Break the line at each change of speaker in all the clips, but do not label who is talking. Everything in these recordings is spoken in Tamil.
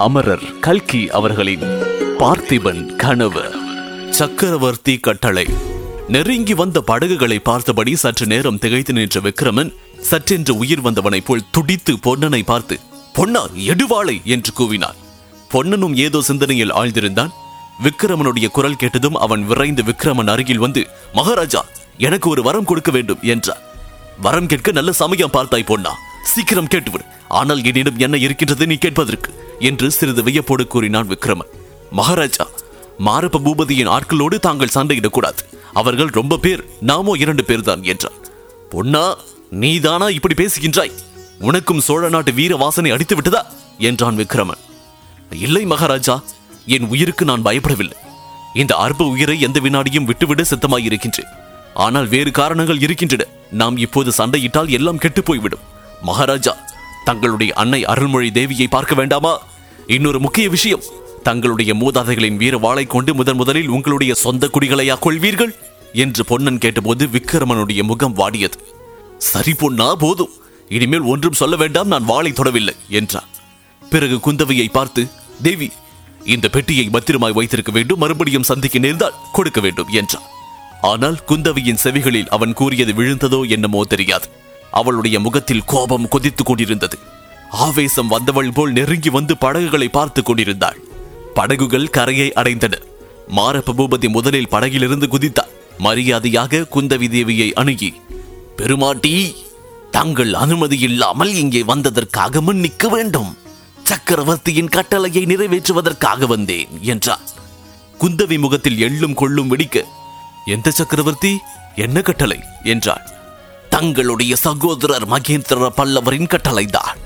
அமரர் கல்கி அவர்களின் பார்த்திபன் கனவு. சக்கரவர்த்தி கட்டளை. நெருங்கி வந்த படகுகளை பார்த்தபடி சற்று நேரம் திகைத்து நின்ற விக்ரமன் சற்றென்று உயிர் வந்தவனைப் போல் துடித்து பொன்னனை பார்த்து பொன்னா எடுவாளை! என்று கூவினான். பொன்னனும் ஏதோ சிந்தனையில் ஆழ்ந்திருந்தான். விக்ரமனுடைய குரல் கேட்டதும் அவன் விரைந்து விக்ரமன் அருகில் வந்து மகாராஜா எனக்கு ஒரு வரம் கொடுக்க வேண்டும் என்றார் வரம் கேட்க நல்ல சமயம் பார்த்தாய் பொன்னா! சீக்கிரம் கேட்டுவிடு. ஆனால் என்னிடம் என்ன இருக்கின்றது நீ கேட்பதற்கு என்று சிறிது வியப்போடு கூறினான் விக்ரமன். மகாராஜா மாரப்ப பூபதியின் ஆட்களோடு தாங்கள் சண்டையிடக்கூடாது. அவர்கள் ரொம்ப பேர் நாமோ இரண்டு பேர்தான் என்றான். பொன்னா நீதானா இப்படி பேசுகின்றாய்? உனக்கும் சோழ நாட்டு வீர வாசனை அடித்து விட்டதா என்றான் விக்ரமன். இல்லை மகாராஜா என் உயிருக்கு நான் பயப்படவில்லை. இந்த அற்ப உயிரை எந்த வினாடியும் விட்டுவிட சித்தமாயிருக்கின்றேன். ஆனால் வேறு காரணங்கள் இருக்கின்றன. நாம் இப்போது சண்டையிட்டால் எல்லாம் கெட்டுப் போய்விடும். மகாராஜா தங்களுடைய அன்னை அருள்மொழி தேவியை பார்க்க வேண்டாமா? இன்னொரு முக்கிய விஷயம் தங்களுடைய மூதாதைகளின் வீர வாளை கொண்டு முதன் முதலில் உங்களுடைய சொந்த குடிகளையா கொள்வீர்கள்? என்று பொன்னன் கேட்டபோது விக்கிரமனுடைய முகம் வாடியது. சரி பொன்னா போதும். இனிமேல் ஒன்றும் சொல்ல வேண்டாம் நான் வாளை தொடவில்லை என்றான். பிறகு குந்தவையை பார்த்து தேவி இந்த பெட்டியை பத்திரமாய் வைத்திருக்க வேண்டும் மறுபடியும் சந்திக்க நேர்ந்தால் கொடுக்க வேண்டும் என்றான். ஆனால் குந்தவையின் செவிகளில் அவன் கூறியது விழுந்ததோ என்னமோ தெரியாது. அவளுடைய முகத்தில் கோபம் கொதித்துக் கொண்டிருந்தது. ஆவேசம் வந்தவள் போல் நெருங்கி வந்து படகுகளை பார்த்து கொண்டிருந்தாள். படகுகள் கரையை அடைந்தன. மாரப்ப பூபதி முதலில் படகிலிருந்து குதித்தார் மரியாதையாக குந்தவி தேவியை அணுகி பெருமாட்டி தங்கள் அனுமதி இல்லாமல் இங்கே வந்ததற்காக மன்னிக்க வேண்டும். சக்கரவர்த்தியின் கட்டளையை நிறைவேற்றுவதற்காக வந்தேன் என்றார் குந்தவி முகத்தில் எள்ளும் கொள்ளும் வெடிக்க எந்த சக்கரவர்த்தி? என்ன கட்டளை? என்றாள். தங்களுடைய சகோதரர் மகேந்திர பல்லவரின் கட்டளைதான்.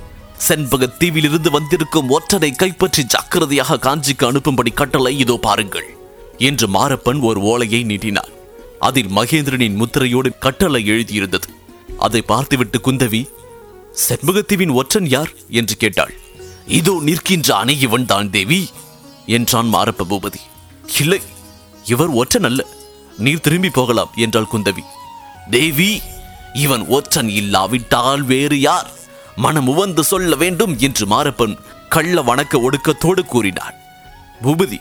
செண்பகத் தீவிலிருந்து வந்திருக்கும் ஒற்றனை கைப்பற்றி ஜாக்கிரதையாக காஞ்சிக்கு அனுப்பும்படி கட்டளை இதோ பாருங்கள் என்று மாரப்பன் ஒரு ஓலையை நீட்டினார் அதில் மகேந்திரனின் முத்திரையோடு கட்டளை எழுதியிருந்தது. அதை பார்த்துவிட்டு குந்தவி செண்பகத்தீவின் ஒற்றன் யார்? என்று கேட்டாள். இதோ நிற்கின்ற அணை இவன் தான் தேவி என்றான் மாரப்ப பூபதி. இல்லை இவர் ஒற்றன் அல்ல நீர் திரும்பி போகலாம் என்றாள் குந்தவி. தேவி இவன் ஒற்றன் இல்லாவிட்டால் வேறு யார்? மனம் உவந்து சொல்ல வேண்டும் என்று மாரப்பன் கள்ள வணக்க ஒடுக்கத்தோடு கூறினான். பூபதி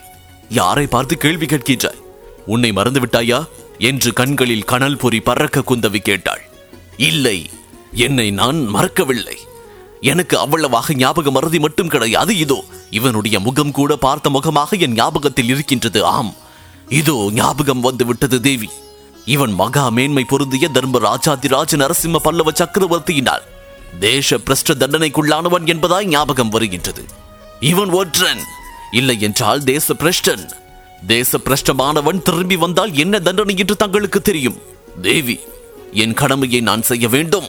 யாரை பார்த்து கேள்வி கேட்கின்றாய்? உன்னை மறந்துவிட்டாயா? என்று கண்களில் கனல் பொறி பறக்க குந்தவி கேட்டாள். இல்லை என்னை நான் மறக்கவில்லை. எனக்கு அவ்வளவாக ஞாபக மறதி மட்டும் கிடையாது. இதோ இவனுடைய முகம் கூட பார்த்த முகமாக என் ஞாபகத்தில் இருக்கின்றது. ஆம் இதோ ஞாபகம் வந்து விட்டது தேவி. இவன் மகா மேன்மை பொருந்திய தர்ம ராஜாதிராஜ நரசிம்ம பல்லவ சக்கரவர்த்தியினால் தேச பிரஷ்ட தண்டனைக்குள்ளானவன் என்பதாய் ஞாபகம் வருகின்றது. இவன் ஒற்றன் இல்லை என்றால் தேச பிரஷ்டன். தேச பிரஷ்டமானவன் திரும்பி வந்தால் என்ன தண்டனை என்று தங்களுக்கு தெரியும். தேவி என் கடமையை நான் செய்ய வேண்டும்.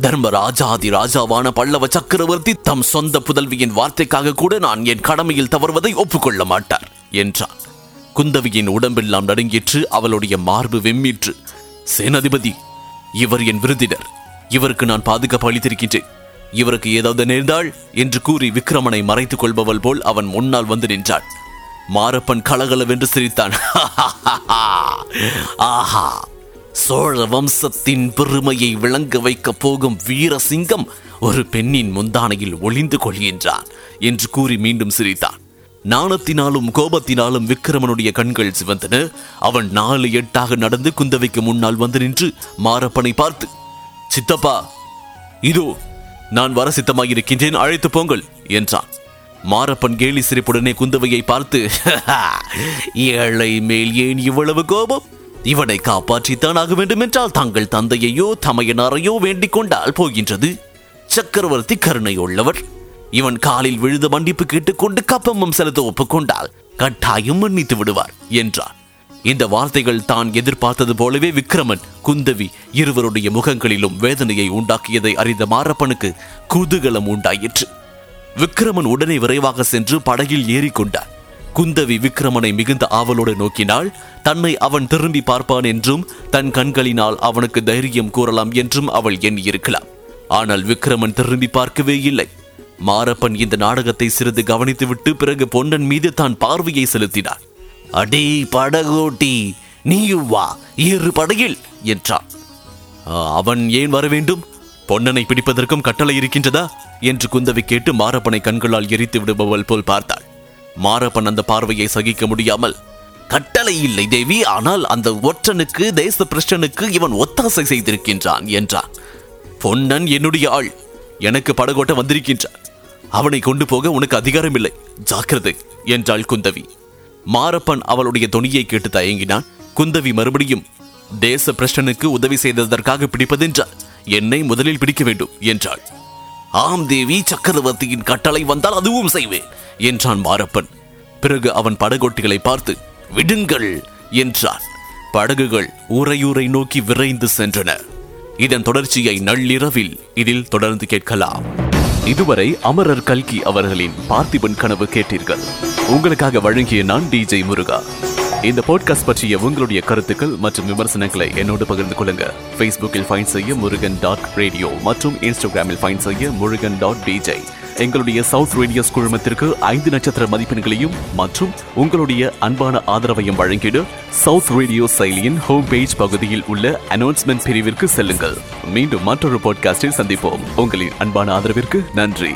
தர்ம ராஜாதி ராஜாவான பல்லவ சக்கரவர்த்தி தம் சொந்த புதல்வியின் வார்த்தைக்காக கூட நான் என் கடமையில் தவறுவதை ஒப்புக்கொள்ள மாட்டார் என்றான். குந்தவியின் உடம்பெல்லாம் நடுங்கிற்று அவளுடைய மார்பு வெம்மிற்று. சேனாதிபதி இவர் என் விருந்தினர். இவருக்கு நான் பாதுகாப்பு அளித்திருக்கின்றேன். இவருக்கு ஏதாவது நேர்ந்தாள் என்று கூறி விக்ரமனை மறைத்துக் கொள்பவள் போல் அவன் முன்னால் வந்து நின்றாள். மாரப்பன் கலகலவென்று சிரித்தான். ஆஹா! சோழ வம்சத்தின் பெருமையை விளங்க வைக்கப் போகும் வீரசிங்கம் ஒரு பெண்ணின் முந்தானையில் ஒளிந்து கொள்கின்றான் என்று கூறி மீண்டும் சிரித்தான். நாணத்தினாலும் கோபத்தினாலும் விக்கிரமனுடைய கண்கள் சிவந்தன. அவன் நாலு எட்டாக நடந்து குந்தவைக்கு முன்னால் வந்து நின்று மாரப்பனை பார்த்து சித்தப்பா இதோ நான் வர சித்தமாயிருக்கின்றேன் அழைத்து போங்கள் என்றான். மாரப்பன் கேலி சிரிப்புடனே குந்தவையை பார்த்து ஏழை மேல் ஏன் இவ்வளவு கோபம்? இவனை காப்பாற்றித்தான் ஆக வேண்டும் என்றால் தங்கள் தந்தையையோ தமையனாரையோ வேண்டிக் கொண்டால் போகின்றது. சக்கரவர்த்தி கருணை உள்ளவர் இவன் காலில் விழுத மன்னிப்பு கேட்டுக்கொண்டு கப்பமும் செலுத்த ஒப்புக்கொண்டால் கட்டாயம் மன்னித்து விடுவார் என்றார் இந்த வார்த்தைகள் தான் எதிர்பார்த்தது போலவே விக்ரமன் குந்தவி இருவருடைய முகங்களிலும் வேதனையை உண்டாக்கியதை அறிந்த மாரப்பனுக்கு குதூகலம் உண்டாயிற்று. விக்ரமன் உடனே விரைவாக சென்று படகில் ஏறிக்கொண்டார் குந்தவி விக்ரமனை மிகுந்த ஆவலோடு நோக்கினாள் தன்னை அவன் திரும்பி பார்ப்பான் என்றும் தன் கண்களினால் அவனுக்கு தைரியம் கூறலாம் என்றும் அவள் எண்ணியிருக்கலாம். ஆனால் விக்ரமன் திரும்பி பார்க்கவே இல்லை. மாரப்பன் இந்த நாடகத்தை சிறிது கவனித்துவிட்டு பிறகு பொன்னன் மீது தான் பார்வையை செலுத்தினார் அடே படகோட்டி நீயும் வா ஏறு படகில் என்றான். அவன் ஏன் வர வேண்டும்? பொன்னனை பிடிப்பதற்கும் கட்டளை இருக்கின்றதா? என்று குந்தவி கேட்டு மாரப்பனை கண்களால் எரித்து விடுபவள் போல் பார்த்தாள். மாரப்பன் அந்த பார்வையை சகிக்க முடியாமல் கட்டளை இல்லை தேவி ஆனால் அந்த ஒற்றனுக்கு தேச பிரஷ்டனுக்கு இவன் ஒத்தாசை செய்திருக்கின்றான் என்றான். பொன்னன் என்னுடைய ஆள் எனக்கு படகோட்ட வந்திருக்கின்றார். அவனை கொண்டு போக உனக்கு அதிகாரம் இல்லை ஜாக்கிரதை என்றாள் குந்தவி. மாரப்பன் அவளுடைய தொனியை கேட்டு தயங்கினான். குந்தவி மறுபடியும் தேச பிரஷ்டனுக்கு உதவி செய்ததற்காக பிடிப்பதென்றால் என்னை முதலில் பிடிக்க வேண்டும் என்றாள். ஆம் தேவி சக்கரவர்த்தியின் கட்டளை வந்தால் அதுவும் செய்வேன் என்றான் மாரப்பன். பிறகு அவன் படகோட்டிகளை பார்த்து விடுங்கள் என்றான். படகுகள் ஊரையூரை நோக்கி விரைந்து சென்றன. இதன் தொடர்ச்சியை நள்ளிரவில் இதில் தொடர்ந்து கேட்கலாம். இதுவரை அமரர் கல்கி அவர்களின் பார்த்திபன் கனவு கேட்டீர்கள். உங்களுக்காக வழங்கிய நான் டிஜே முருகா. இந்த பாட்காஸ்ட் பற்றிய உங்களுடைய கருத்துக்கள் மற்றும் விமர்சனங்களை என்னோடு பகிர்ந்து கொள்ளுங்க. ஃபேஸ்புக்கில் ஃபைன் செய்ய முருகன் டாட் ரேடியோ மற்றும் இன்ஸ்டாகிராமில் ஃபைன் செய்ய முருகன் டாட் டிஜே எங்களுடைய சவுத் ரேடியோஸ் குழுமத்திற்கு ஐந்து நட்சத்திர மதிப்பெண்களையும் மற்றும் உங்களுடைய அன்பான ஆதரவையும் வழங்கிடு சவுத் ரேடியோ செயலியின் ஹோம் பேஜ் பகுதியில் உள்ள அனௌன்ஸ்மெண்ட் பிரிவிற்கு செல்லுங்கள். மீண்டும் மற்றொரு பாட்காஸ்டில் சந்திப்போம். உங்களின் அன்பான ஆதரவிற்கு நன்றி.